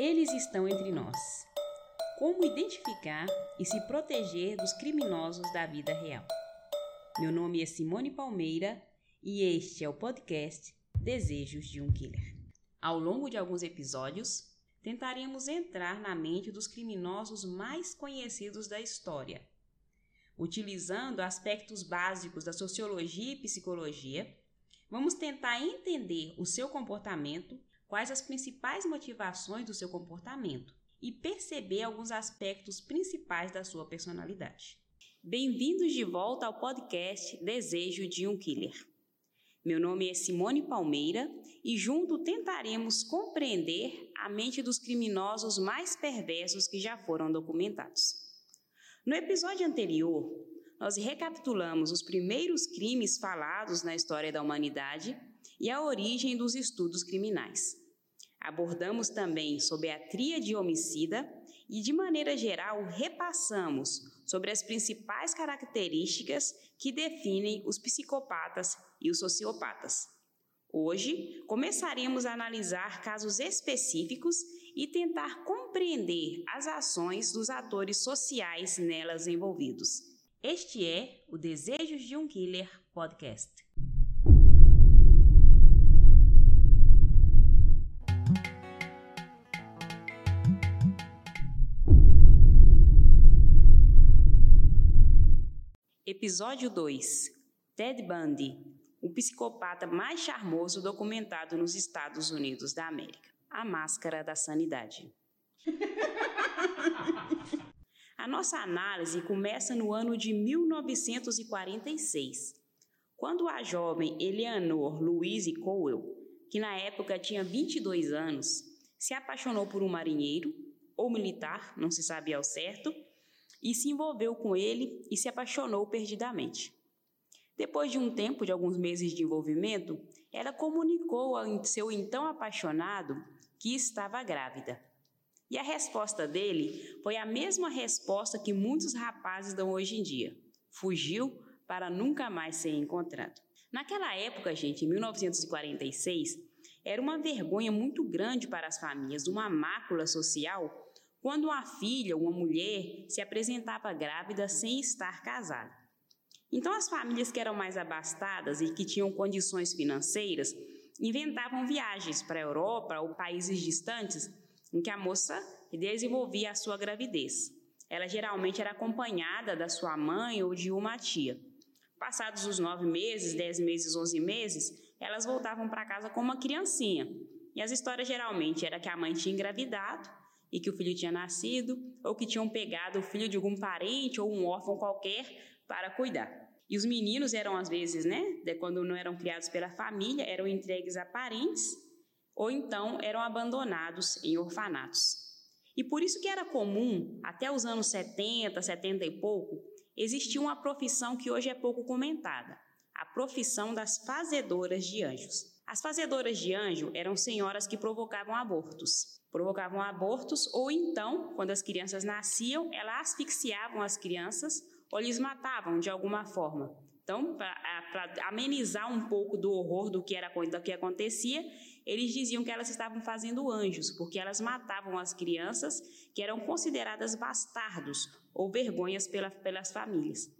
Eles estão entre nós. Como identificar e se proteger dos criminosos da vida real? Meu nome é Simone Palmeira e este é o podcast Desejos de um Killer. Ao longo de alguns episódios, tentaremos entrar na mente dos criminosos mais conhecidos da história, utilizando aspectos básicos da sociologia e psicologia. Vamos tentar entender o seu comportamento, quais as principais motivações do seu comportamento e perceber alguns aspectos principais da sua personalidade. Bem-vindos de volta ao podcast Desejo de um Killer. Meu nome é Simone Palmeira e junto tentaremos compreender a mente dos criminosos mais perversos que já foram documentados. No episódio anterior, nós recapitulamos os primeiros crimes falados na história da humanidade e a origem dos estudos criminais. Abordamos também sobre a tríade homicida e, de maneira geral, repassamos sobre as principais características que definem os psicopatas e os sociopatas. Hoje, começaremos a analisar casos específicos e tentar compreender as ações dos atores sociais nelas envolvidos. Este é o Desejos de um Killer podcast. Episódio 2 Ted Bundy, o psicopata mais charmoso documentado nos Estados Unidos da América. A máscara da sanidade. A nossa análise começa no ano de 1946, quando a jovem Eleanor Louise Cowell, que na época tinha 22 anos, se apaixonou por um marinheiro ou militar, não se sabia ao certo, e se envolveu com ele e se apaixonou perdidamente. Depois de um tempo, de alguns meses de envolvimento, ela comunicou ao seu então apaixonado que estava grávida. E a resposta dele foi a mesma resposta que muitos rapazes dão hoje em dia: fugiu para nunca mais ser encontrado. Naquela época, gente, em 1946, era uma vergonha muito grande para as famílias, uma mácula social quando uma filha, uma mulher, se apresentava grávida sem estar casada. Então, as famílias que eram mais abastadas e que tinham condições financeiras inventavam viagens para a Europa ou países distantes em que a moça desenvolvia a sua gravidez. Ela geralmente era acompanhada da sua mãe ou de uma tia. Passados os nove meses, dez meses, onze meses, elas voltavam para casa com uma criancinha. E as histórias geralmente era que a mãe tinha engravidado e que o filho tinha nascido, ou que tinham pegado o filho de algum parente ou um órfão qualquer para cuidar. E os meninos eram, às vezes, né, quando não eram criados pela família, eram entregues a parentes ou então eram abandonados em orfanatos. E por isso que era comum, até os anos 70, 70 e pouco, existia uma profissão que hoje é pouco comentada, a profissão das fazedoras de anjos. As fazedoras de anjo eram senhoras que provocavam abortos provocavam abortos, ou então, quando as crianças nasciam, elas asfixiavam as crianças ou lhes matavam de alguma forma. Então, para amenizar um pouco do horror do que era do que acontecia, eles diziam que elas estavam fazendo anjos, porque elas matavam as crianças que eram consideradas bastardos ou vergonhas pela, pelas famílias.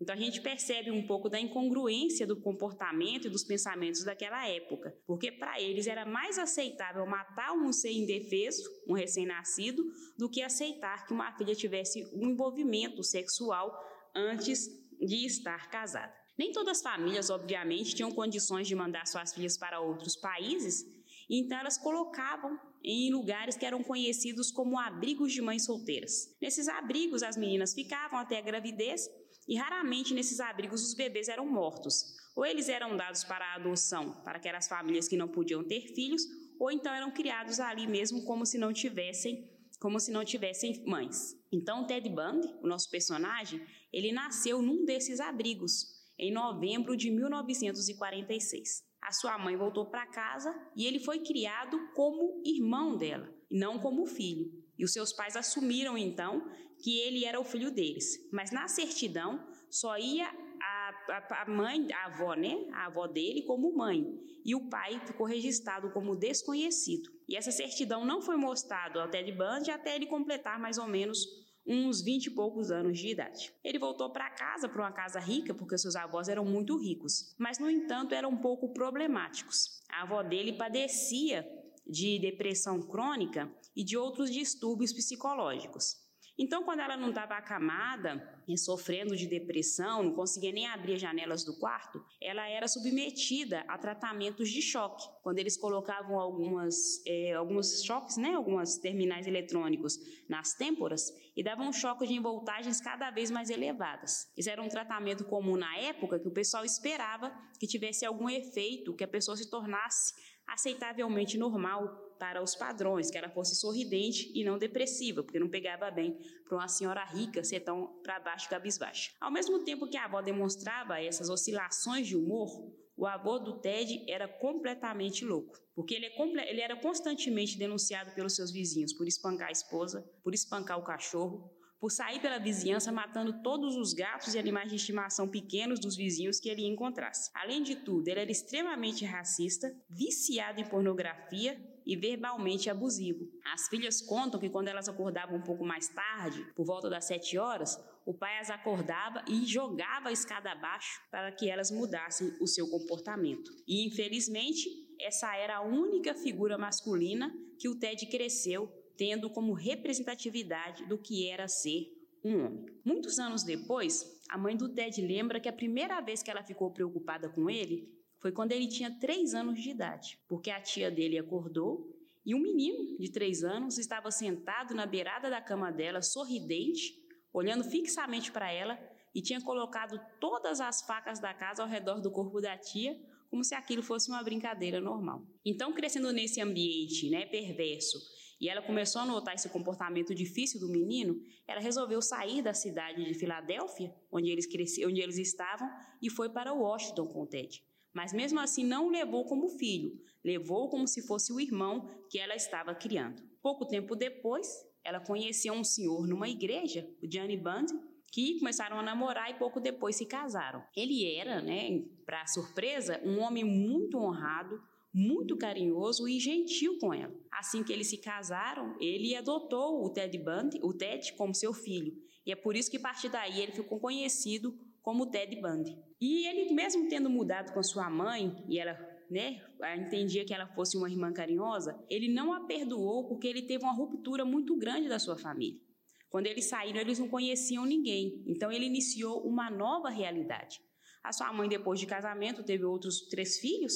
Então a gente percebe um pouco da incongruência do comportamento e dos pensamentos daquela época, porque para eles era mais aceitável matar um ser indefeso, um recém-nascido, do que aceitar que uma filha tivesse um envolvimento sexual antes de estar casada. Nem todas as famílias, obviamente, tinham condições de mandar suas filhas para outros países, então elas colocavam em lugares que eram conhecidos como abrigos de mães solteiras. Nesses abrigos, as meninas ficavam até a gravidez e raramente nesses abrigos os bebês eram mortos. Ou eles eram dados para adoção para aquelas famílias que não podiam ter filhos, ou então eram criados ali mesmo como se não tivessem, como se não tivessem mães. Então Ted Bundy, o nosso personagem, ele nasceu num desses abrigos em novembro de 1946. A sua mãe voltou para casa e ele foi criado como irmão dela, não como filho. E os seus pais assumiram então que ele era o filho deles, mas na certidão só ia a, a mãe, a avó, né? A avó dele como mãe. E o pai ficou registrado como desconhecido. E essa certidão não foi mostrada ao Ted Bundy até ele completar mais ou menos uns 20 e poucos anos de idade. Ele voltou para casa, para uma casa rica, porque seus avós eram muito ricos, mas no entanto eram um pouco problemáticos. A avó dele padecia de depressão crônica e de outros distúrbios psicológicos. Então, quando ela não estava acamada, sofrendo de depressão, não conseguia nem abrir as janelas do quarto, ela era submetida a tratamentos de choque. Quando eles colocavam algumas, é, alguns choques, né, algumas terminais eletrônicos nas têmporas e davam choques de voltagens cada vez mais elevadas. Isso era um tratamento comum na época que o pessoal esperava que tivesse algum efeito, que a pessoa se tornasse aceitavelmente normal para os padrões, que ela fosse sorridente e não depressiva, porque não pegava bem para uma senhora rica ser tão para baixo cabisbaixa. Ao mesmo tempo que a avó demonstrava essas oscilações de humor, o avô do Ted era completamente louco, porque ele, é ele era constantemente denunciado pelos seus vizinhos por espancar a esposa, por espancar o cachorro, por sair pela vizinhança matando todos os gatos e animais de estimação pequenos dos vizinhos que ele encontrasse. Além de tudo, ele era extremamente racista, viciado em pornografia e verbalmente abusivo. As filhas contam que quando elas acordavam um pouco mais tarde, por volta das sete horas, o pai as acordava e jogava a escada abaixo para que elas mudassem o seu comportamento. E infelizmente, essa era a única figura masculina que o Ted cresceu tendo como representatividade do que era ser um homem. Muitos anos depois, a mãe do Ted lembra que a primeira vez que ela ficou preocupada com ele foi quando ele tinha três anos de idade, porque a tia dele acordou e um menino de três anos estava sentado na beirada da cama dela, sorridente, olhando fixamente para ela e tinha colocado todas as facas da casa ao redor do corpo da tia, como se aquilo fosse uma brincadeira normal. Então, crescendo nesse ambiente né, perverso e ela começou a notar esse comportamento difícil do menino, ela resolveu sair da cidade de Filadélfia, onde eles, cresceram, onde eles estavam, e foi para Washington com o Ted. Mas mesmo assim não o levou como filho, levou como se fosse o irmão que ela estava criando. Pouco tempo depois, ela conheceu um senhor numa igreja, o Johnny Bundy, que começaram a namorar e pouco depois se casaram. Ele era, né, para surpresa, um homem muito honrado, muito carinhoso e gentil com ela. Assim que eles se casaram, ele adotou o Ted Bundy, o Ted como seu filho. E é por isso que a partir daí ele ficou conhecido como Ted Bundy. E ele mesmo tendo mudado com sua mãe, e ela né, entendia que ela fosse uma irmã carinhosa, ele não a perdoou porque ele teve uma ruptura muito grande da sua família. Quando eles saíram, eles não conheciam ninguém. Então ele iniciou uma nova realidade. A sua mãe, depois de casamento, teve outros três filhos,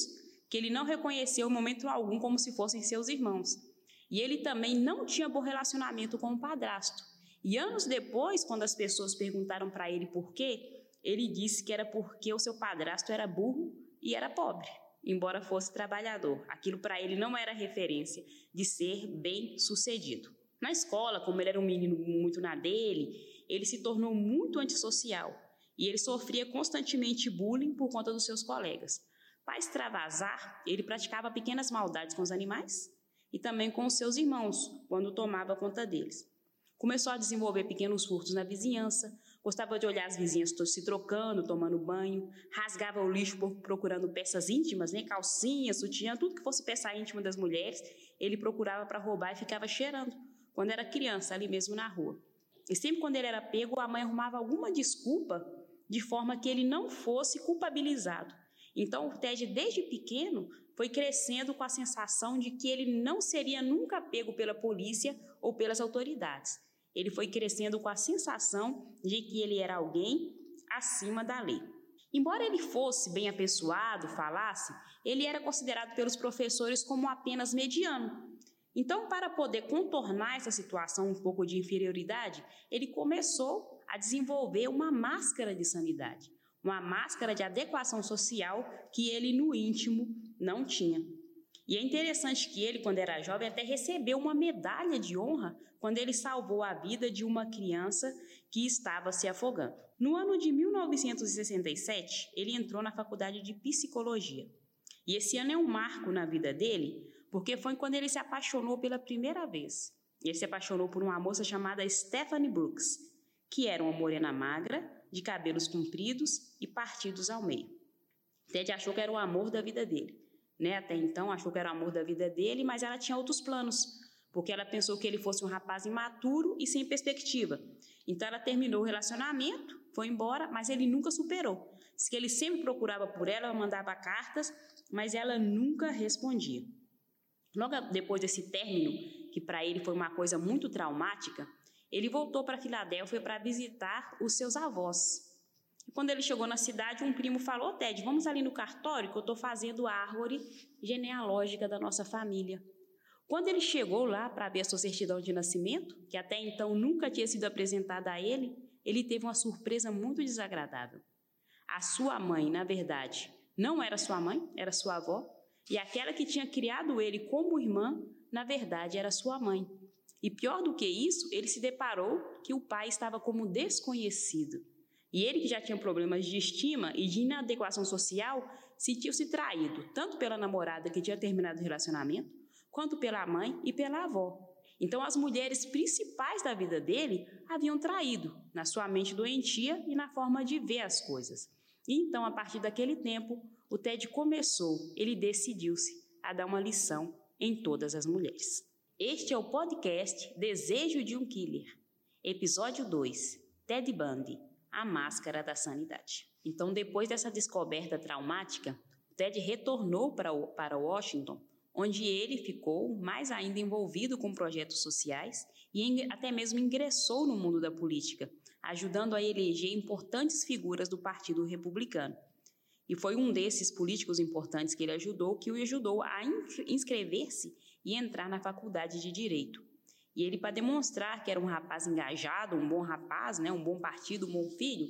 que ele não reconheceu em momento algum como se fossem seus irmãos. E ele também não tinha bom relacionamento com o padrasto. E anos depois, quando as pessoas perguntaram para ele por quê, ele disse que era porque o seu padrasto era burro e era pobre, embora fosse trabalhador. Aquilo para ele não era referência de ser bem sucedido. Na escola, como ele era um menino muito na dele, ele se tornou muito antissocial e ele sofria constantemente bullying por conta dos seus colegas. Para extravasar, ele praticava pequenas maldades com os animais e também com os seus irmãos, quando tomava conta deles. Começou a desenvolver pequenos furtos na vizinhança, gostava de olhar as vizinhas se trocando, tomando banho, rasgava o lixo procurando peças íntimas, né, calcinha, sutiã, tudo que fosse peça íntima das mulheres, ele procurava para roubar e ficava cheirando, quando era criança, ali mesmo na rua. E sempre quando ele era pego, a mãe arrumava alguma desculpa de forma que ele não fosse culpabilizado. Então, o Ted, desde pequeno, foi crescendo com a sensação de que ele não seria nunca pego pela polícia ou pelas autoridades. Ele foi crescendo com a sensação de que ele era alguém acima da lei. Embora ele fosse bem apessoado, falasse, ele era considerado pelos professores como apenas mediano. Então, para poder contornar essa situação um pouco de inferioridade, ele começou a desenvolver uma máscara de sanidade uma máscara de adequação social que ele no íntimo não tinha. E é interessante que ele, quando era jovem, até recebeu uma medalha de honra quando ele salvou a vida de uma criança que estava se afogando. No ano de 1967, ele entrou na faculdade de psicologia. E esse ano é um marco na vida dele, porque foi quando ele se apaixonou pela primeira vez. Ele se apaixonou por uma moça chamada Stephanie Brooks, que era uma morena magra, de cabelos compridos e partidos ao meio. Ted achou que era o amor da vida dele. Né? Até então achou que era o amor da vida dele, mas ela tinha outros planos, porque ela pensou que ele fosse um rapaz imaturo e sem perspectiva. Então ela terminou o relacionamento, foi embora, mas ele nunca superou. Diz que ele sempre procurava por ela, mandava cartas, mas ela nunca respondia. Logo depois desse término, que para ele foi uma coisa muito traumática, ele voltou para Filadélfia para visitar os seus avós. Quando ele chegou na cidade, um primo falou: Ted, vamos ali no cartório que eu estou fazendo a árvore genealógica da nossa família. Quando ele chegou lá para ver a sua certidão de nascimento, que até então nunca tinha sido apresentada a ele, ele teve uma surpresa muito desagradável. A sua mãe, na verdade, não era sua mãe, era sua avó, e aquela que tinha criado ele como irmã, na verdade, era sua mãe. E pior do que isso, ele se deparou que o pai estava como desconhecido. E ele, que já tinha problemas de estima e de inadequação social, sentiu-se traído, tanto pela namorada que tinha terminado o relacionamento, quanto pela mãe e pela avó. Então, as mulheres principais da vida dele haviam traído, na sua mente doentia e na forma de ver as coisas. E então, a partir daquele tempo, o Ted começou, ele decidiu-se a dar uma lição em todas as mulheres. Este é o podcast Desejo de um Killer, episódio 2, Ted Bundy, a máscara da sanidade. Então, depois dessa descoberta traumática, Ted retornou para, para Washington, onde ele ficou mais ainda envolvido com projetos sociais e até mesmo ingressou no mundo da política, ajudando a eleger importantes figuras do Partido Republicano. E foi um desses políticos importantes que ele ajudou que o ajudou a inscrever-se e entrar na faculdade de Direito. E ele, para demonstrar que era um rapaz engajado, um bom rapaz, né, um bom partido, um bom filho,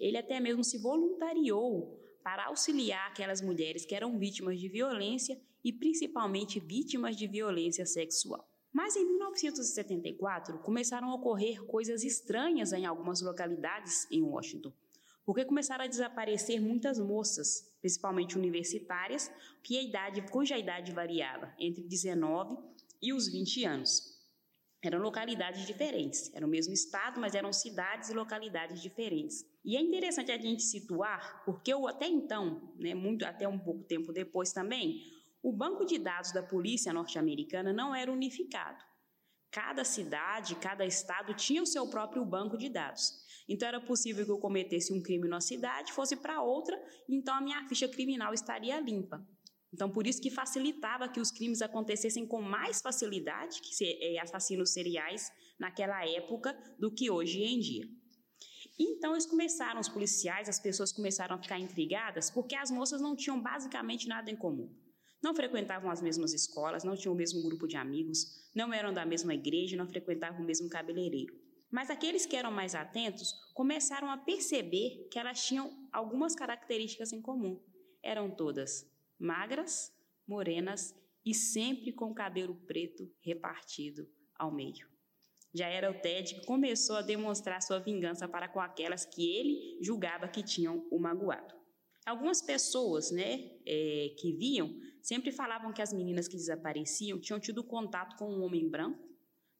ele até mesmo se voluntariou para auxiliar aquelas mulheres que eram vítimas de violência e principalmente vítimas de violência sexual. Mas em 1974 começaram a ocorrer coisas estranhas em algumas localidades em Washington, porque começaram a desaparecer muitas moças, principalmente universitárias, que a idade, cuja idade variava entre 19 e os 20 anos. Eram localidades diferentes, era o mesmo estado, mas eram cidades e localidades diferentes. E é interessante a gente situar, porque eu até então, né, muito até um pouco tempo depois também, o banco de dados da polícia norte-americana não era unificado. Cada cidade, cada estado tinha o seu próprio banco de dados. Então era possível que eu cometesse um crime numa cidade, fosse para outra, então a minha ficha criminal estaria limpa. Então por isso que facilitava que os crimes acontecessem com mais facilidade, que é, assassinos seriais naquela época, do que hoje em dia. Então eles começaram, os policiais, as pessoas começaram a ficar intrigadas, porque as moças não tinham basicamente nada em comum. Não frequentavam as mesmas escolas, não tinham o mesmo grupo de amigos, não eram da mesma igreja, não frequentavam o mesmo cabeleireiro. Mas aqueles que eram mais atentos começaram a perceber que elas tinham algumas características em comum. Eram todas magras, morenas e sempre com cabelo preto repartido ao meio. Já era o Ted que começou a demonstrar sua vingança para com aquelas que ele julgava que tinham o magoado. Algumas pessoas né, é, que viam sempre falavam que as meninas que desapareciam tinham tido contato com um homem branco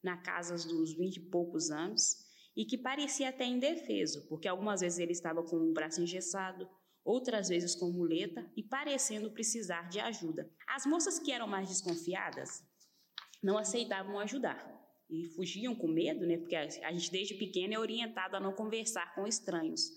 na casa dos vinte e poucos anos e que parecia até indefeso, porque algumas vezes ele estava com o braço engessado, outras vezes com muleta e parecendo precisar de ajuda. As moças que eram mais desconfiadas não aceitavam ajudar e fugiam com medo, né? Porque a gente desde pequena é orientado a não conversar com estranhos.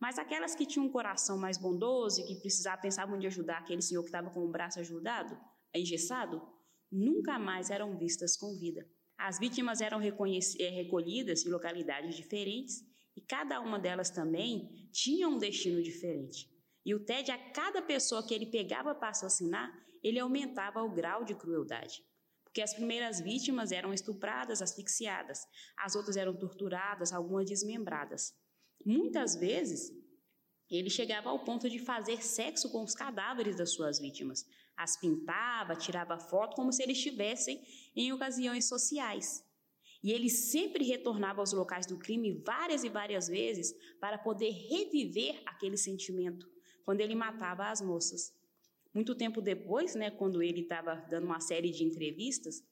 Mas aquelas que tinham um coração mais bondoso e que precisavam, pensavam de ajudar aquele senhor que estava com o braço ajudado, engessado, nunca mais eram vistas com vida. As vítimas eram eh, recolhidas em localidades diferentes e cada uma delas também tinha um destino diferente. E o Ted, a cada pessoa que ele pegava para assassinar, ele aumentava o grau de crueldade. Porque as primeiras vítimas eram estupradas, asfixiadas, as outras eram torturadas, algumas desmembradas. Muitas vezes, ele chegava ao ponto de fazer sexo com os cadáveres das suas vítimas. As pintava, tirava foto como se eles estivessem em ocasiões sociais. E ele sempre retornava aos locais do crime várias e várias vezes para poder reviver aquele sentimento quando ele matava as moças. Muito tempo depois, né, quando ele estava dando uma série de entrevistas,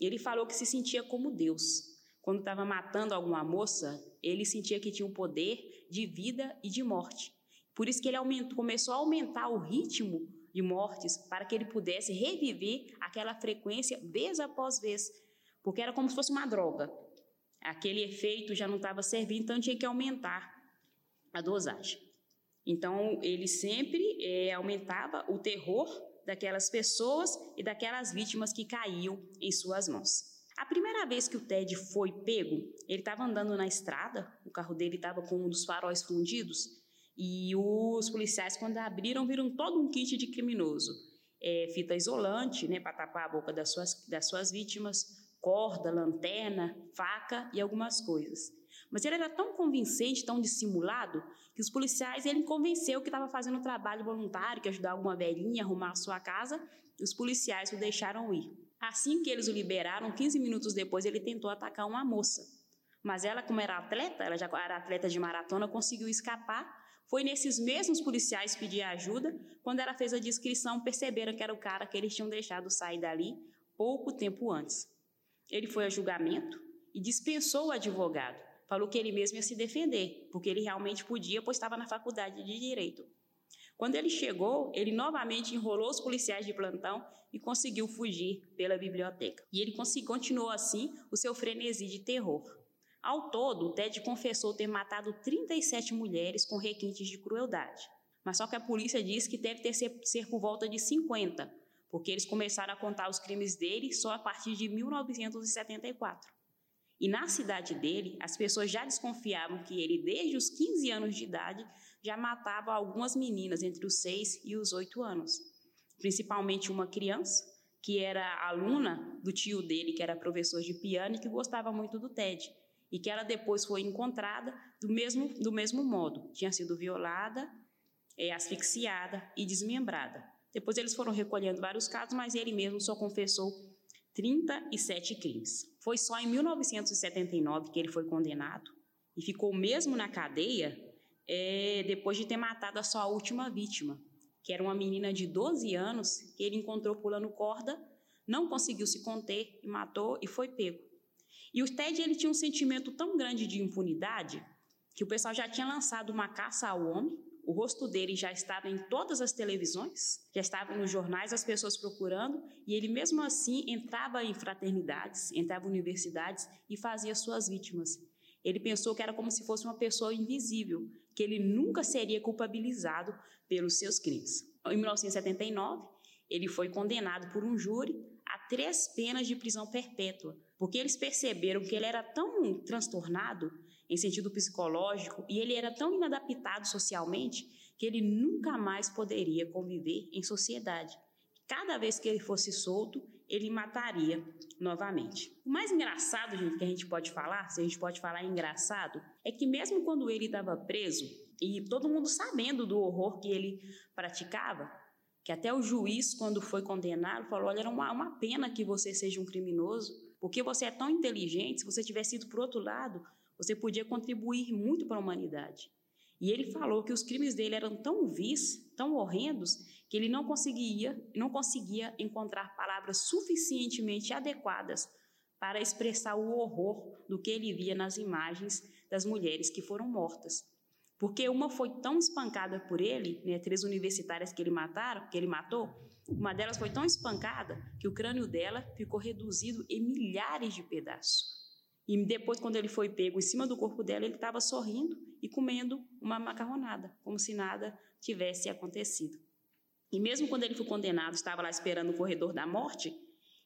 ele falou que se sentia como Deus quando estava matando alguma moça, ele sentia que tinha um poder de vida e de morte. Por isso que ele aumentou, começou a aumentar o ritmo de mortes para que ele pudesse reviver aquela frequência vez após vez, porque era como se fosse uma droga. Aquele efeito já não estava servindo, então tinha que aumentar a dosagem. Então ele sempre é, aumentava o terror daquelas pessoas e daquelas vítimas que caíam em suas mãos. A primeira vez que o Ted foi pego, ele estava andando na estrada, o carro dele estava com um dos faróis fundidos, e os policiais, quando abriram, viram todo um kit de criminoso. É, fita isolante, né, para tapar a boca das suas, das suas vítimas, corda, lanterna, faca e algumas coisas. Mas ele era tão convincente, tão dissimulado, que os policiais, ele convenceu que estava fazendo um trabalho voluntário, que ajudar alguma velhinha a arrumar a sua casa, e os policiais o deixaram ir. Assim que eles o liberaram, 15 minutos depois, ele tentou atacar uma moça. Mas ela, como era atleta, ela já era atleta de maratona, conseguiu escapar foi nesses mesmos policiais pedir ajuda, quando ela fez a descrição, perceberam que era o cara que eles tinham deixado sair dali pouco tempo antes. Ele foi a julgamento e dispensou o advogado. Falou que ele mesmo ia se defender, porque ele realmente podia, pois estava na faculdade de direito. Quando ele chegou, ele novamente enrolou os policiais de plantão e conseguiu fugir pela biblioteca. E ele continuou assim o seu frenesi de terror. Ao todo, Ted confessou ter matado 37 mulheres com requintes de crueldade. Mas só que a polícia diz que deve ter ser, por volta de 50, porque eles começaram a contar os crimes dele só a partir de 1974. E na cidade dele, as pessoas já desconfiavam que ele, desde os 15 anos de idade, já matava algumas meninas entre os 6 e os 8 anos. Principalmente uma criança, que era aluna do tio dele, que era professor de piano e que gostava muito do Ted e que ela depois foi encontrada do mesmo, do mesmo modo. Tinha sido violada, é, asfixiada e desmembrada. Depois eles foram recolhendo vários casos, mas ele mesmo só confessou 37 crimes. Foi só em 1979 que ele foi condenado e ficou mesmo na cadeia é, depois de ter matado a sua última vítima, que era uma menina de 12 anos que ele encontrou pulando corda, não conseguiu se conter e matou e foi pego. E o Ted ele tinha um sentimento tão grande de impunidade que o pessoal já tinha lançado uma caça ao homem. O rosto dele já estava em todas as televisões, já estava nos jornais, as pessoas procurando, e ele mesmo assim entrava em fraternidades, entrava em universidades e fazia suas vítimas. Ele pensou que era como se fosse uma pessoa invisível, que ele nunca seria culpabilizado pelos seus crimes. Em 1979, ele foi condenado por um júri a três penas de prisão perpétua, porque eles perceberam que ele era tão transtornado em sentido psicológico e ele era tão inadaptado socialmente que ele nunca mais poderia conviver em sociedade. Cada vez que ele fosse solto, ele mataria novamente. O mais engraçado, gente, que a gente pode falar, se a gente pode falar engraçado, é que mesmo quando ele estava preso e todo mundo sabendo do horror que ele praticava, que até o juiz, quando foi condenado, falou: olha, era uma, uma pena que você seja um criminoso, porque você é tão inteligente, se você tivesse ido para outro lado, você podia contribuir muito para a humanidade. E ele falou que os crimes dele eram tão vis, tão horrendos, que ele não conseguia, não conseguia encontrar palavras suficientemente adequadas para expressar o horror do que ele via nas imagens das mulheres que foram mortas. Porque uma foi tão espancada por ele, né, três universitárias que ele mataram, que ele matou, uma delas foi tão espancada que o crânio dela ficou reduzido em milhares de pedaços. E depois, quando ele foi pego em cima do corpo dela, ele estava sorrindo e comendo uma macarronada, como se nada tivesse acontecido. E mesmo quando ele foi condenado, estava lá esperando o corredor da morte,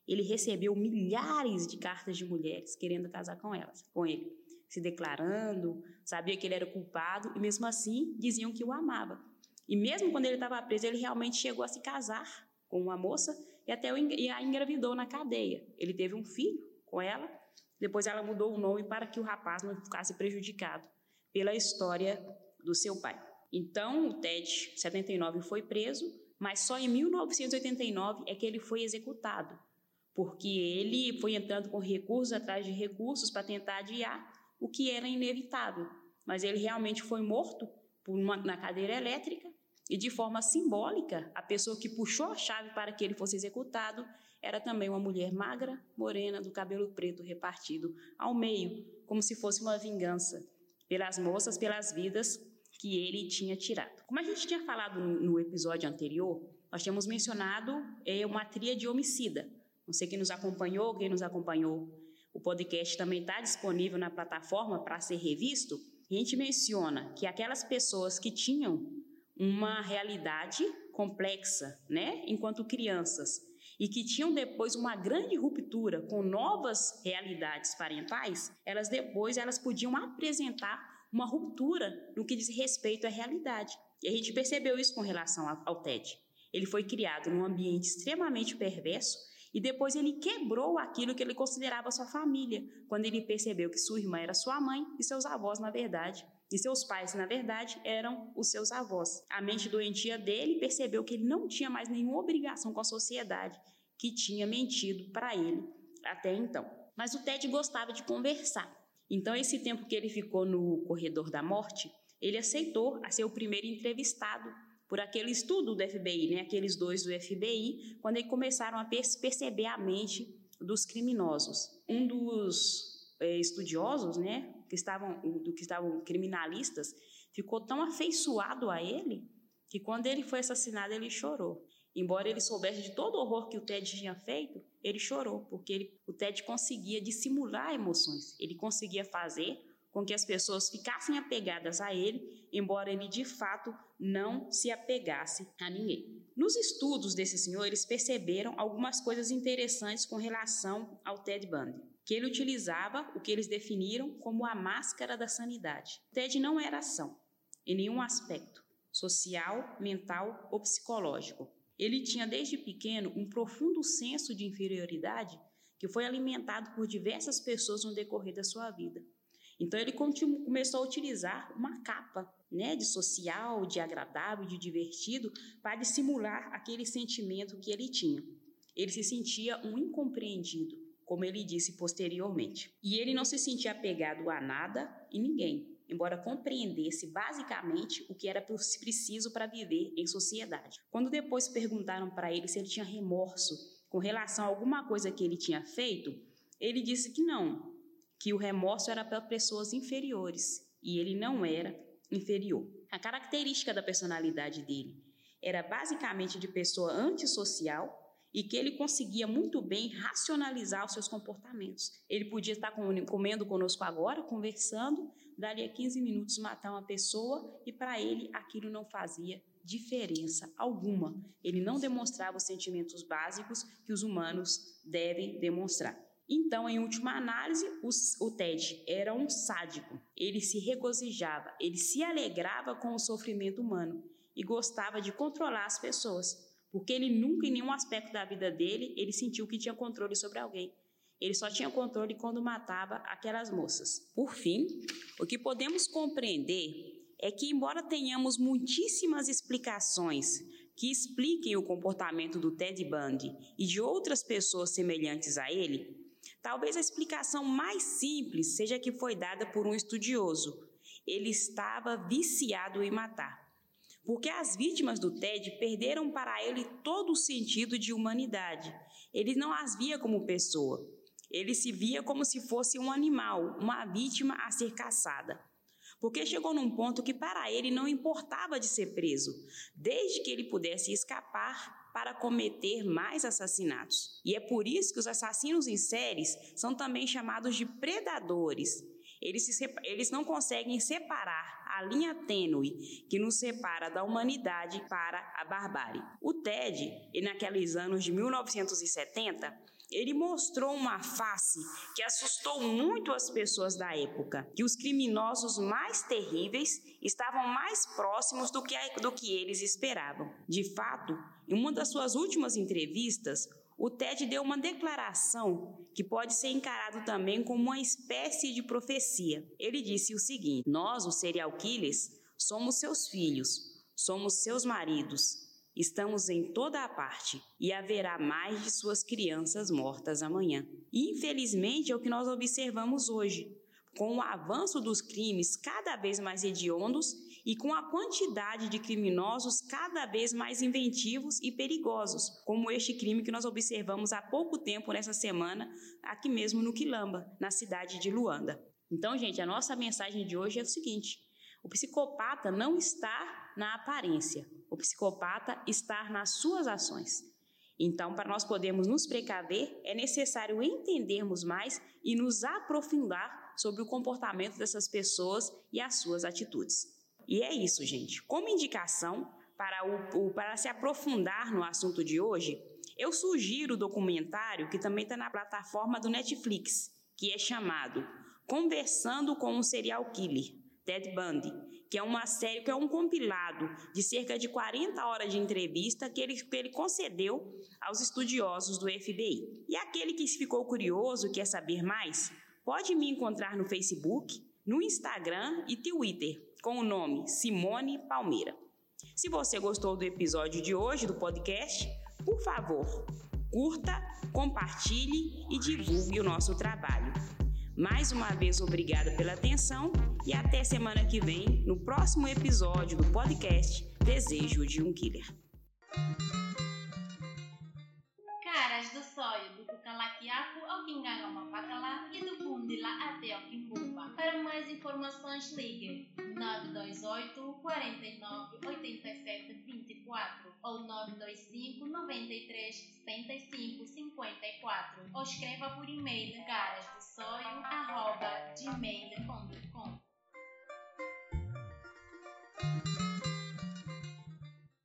ele recebeu milhares de cartas de mulheres querendo casar com elas, com ele se declarando, sabia que ele era culpado e mesmo assim diziam que o amava. E mesmo quando ele estava preso, ele realmente chegou a se casar com uma moça e até a engravidou na cadeia. Ele teve um filho com ela, depois ela mudou o nome para que o rapaz não ficasse prejudicado pela história do seu pai. Então, o Ted, 79, foi preso, mas só em 1989 é que ele foi executado, porque ele foi entrando com recursos atrás de recursos para tentar adiar o que era inevitável. Mas ele realmente foi morto uma, na cadeira elétrica e, de forma simbólica, a pessoa que puxou a chave para que ele fosse executado era também uma mulher magra, morena, do cabelo preto repartido ao meio, como se fosse uma vingança pelas moças, pelas vidas que ele tinha tirado. Como a gente tinha falado no episódio anterior, nós tínhamos mencionado é, uma tríade homicida. Não sei quem nos acompanhou, quem nos acompanhou. O podcast também está disponível na plataforma para ser revisto. A gente menciona que aquelas pessoas que tinham uma realidade complexa, né, enquanto crianças, e que tinham depois uma grande ruptura com novas realidades parentais, elas depois elas podiam apresentar uma ruptura no que diz respeito à realidade. E a gente percebeu isso com relação ao TED. Ele foi criado num ambiente extremamente perverso e depois ele quebrou aquilo que ele considerava sua família, quando ele percebeu que sua irmã era sua mãe e seus avós, na verdade, e seus pais, na verdade, eram os seus avós. A mente doentia dele percebeu que ele não tinha mais nenhuma obrigação com a sociedade que tinha mentido para ele até então. Mas o Ted gostava de conversar. Então, esse tempo que ele ficou no corredor da morte, ele aceitou a ser o primeiro entrevistado por aquele estudo do FBI, né, aqueles dois do FBI, quando eles começaram a perceber a mente dos criminosos. Um dos é, estudiosos, né, que estavam, do que estavam criminalistas, ficou tão afeiçoado a ele que quando ele foi assassinado ele chorou. Embora ele soubesse de todo o horror que o Ted tinha feito, ele chorou, porque ele, o Ted conseguia dissimular emoções. Ele conseguia fazer com que as pessoas ficassem apegadas a ele, embora ele de fato não se apegasse a ninguém. Nos estudos desses senhores perceberam algumas coisas interessantes com relação ao Ted Bundy, que ele utilizava o que eles definiram como a máscara da sanidade. Ted não era ação, em nenhum aspecto, social, mental ou psicológico. Ele tinha desde pequeno um profundo senso de inferioridade que foi alimentado por diversas pessoas no decorrer da sua vida. Então ele começou a utilizar uma capa, né, de social, de agradável, de divertido, para dissimular aquele sentimento que ele tinha. Ele se sentia um incompreendido, como ele disse posteriormente. E ele não se sentia apegado a nada e ninguém, embora compreendesse basicamente o que era preciso para viver em sociedade. Quando depois perguntaram para ele se ele tinha remorso com relação a alguma coisa que ele tinha feito, ele disse que não, que o remorso era para pessoas inferiores e ele não era inferior. A característica da personalidade dele era basicamente de pessoa antissocial e que ele conseguia muito bem racionalizar os seus comportamentos. Ele podia estar comendo conosco agora, conversando, dali a 15 minutos matar uma pessoa e para ele aquilo não fazia diferença alguma. Ele não demonstrava os sentimentos básicos que os humanos devem demonstrar. Então, em última análise, o Ted era um sádico. Ele se regozijava, ele se alegrava com o sofrimento humano e gostava de controlar as pessoas, porque ele nunca, em nenhum aspecto da vida dele, ele sentiu que tinha controle sobre alguém. Ele só tinha controle quando matava aquelas moças. Por fim, o que podemos compreender é que, embora tenhamos muitíssimas explicações que expliquem o comportamento do Ted Bundy e de outras pessoas semelhantes a ele, Talvez a explicação mais simples seja que foi dada por um estudioso. Ele estava viciado em matar. Porque as vítimas do TED perderam para ele todo o sentido de humanidade. Ele não as via como pessoa. Ele se via como se fosse um animal, uma vítima a ser caçada. Porque chegou num ponto que para ele não importava de ser preso, desde que ele pudesse escapar para cometer mais assassinatos. E é por isso que os assassinos em séries são também chamados de predadores. Eles, se, eles não conseguem separar a linha tênue que nos separa da humanidade para a barbárie. O Ted, naqueles anos de 1970, ele mostrou uma face que assustou muito as pessoas da época, que os criminosos mais terríveis estavam mais próximos do que, do que eles esperavam. De fato, em uma das suas últimas entrevistas, o Ted deu uma declaração que pode ser encarado também como uma espécie de profecia. Ele disse o seguinte: Nós, os serial killers, somos seus filhos, somos seus maridos, estamos em toda a parte e haverá mais de suas crianças mortas amanhã. Infelizmente, é o que nós observamos hoje. com o avanço dos crimes cada vez mais hediondos e com a quantidade de criminosos cada vez mais inventivos e perigosos, como este crime que nós observamos há pouco tempo nessa semana, aqui mesmo no Quilamba, na cidade de Luanda. Então, gente, a nossa mensagem de hoje é o seguinte: o psicopata não está na aparência, o psicopata está nas suas ações. Então, para nós podermos nos precaver, é necessário entendermos mais e nos aprofundar sobre o comportamento dessas pessoas e as suas atitudes. E é isso, gente. Como indicação para, o, para se aprofundar no assunto de hoje, eu sugiro o documentário que também está na plataforma do Netflix, que é chamado Conversando com um Serial Killer, Ted Bundy, que é uma série, que é um compilado de cerca de 40 horas de entrevista que ele, que ele concedeu aos estudiosos do FBI. E aquele que ficou curioso, quer saber mais, pode me encontrar no Facebook, no Instagram e Twitter com o nome Simone Palmeira. Se você gostou do episódio de hoje do podcast, por favor, curta, compartilhe e divulgue o nosso trabalho. Mais uma vez, obrigada pela atenção e até semana que vem no próximo episódio do podcast Desejo de um Killer. Caras do sonho kalaki aku ao Kingagama Pacalá e do Kundila até ao Quimbumba. Para mais informações ligue 928 49 87 24 ou 925 93 75 54 ou escreva por e-mail garasdesonho.gmail.com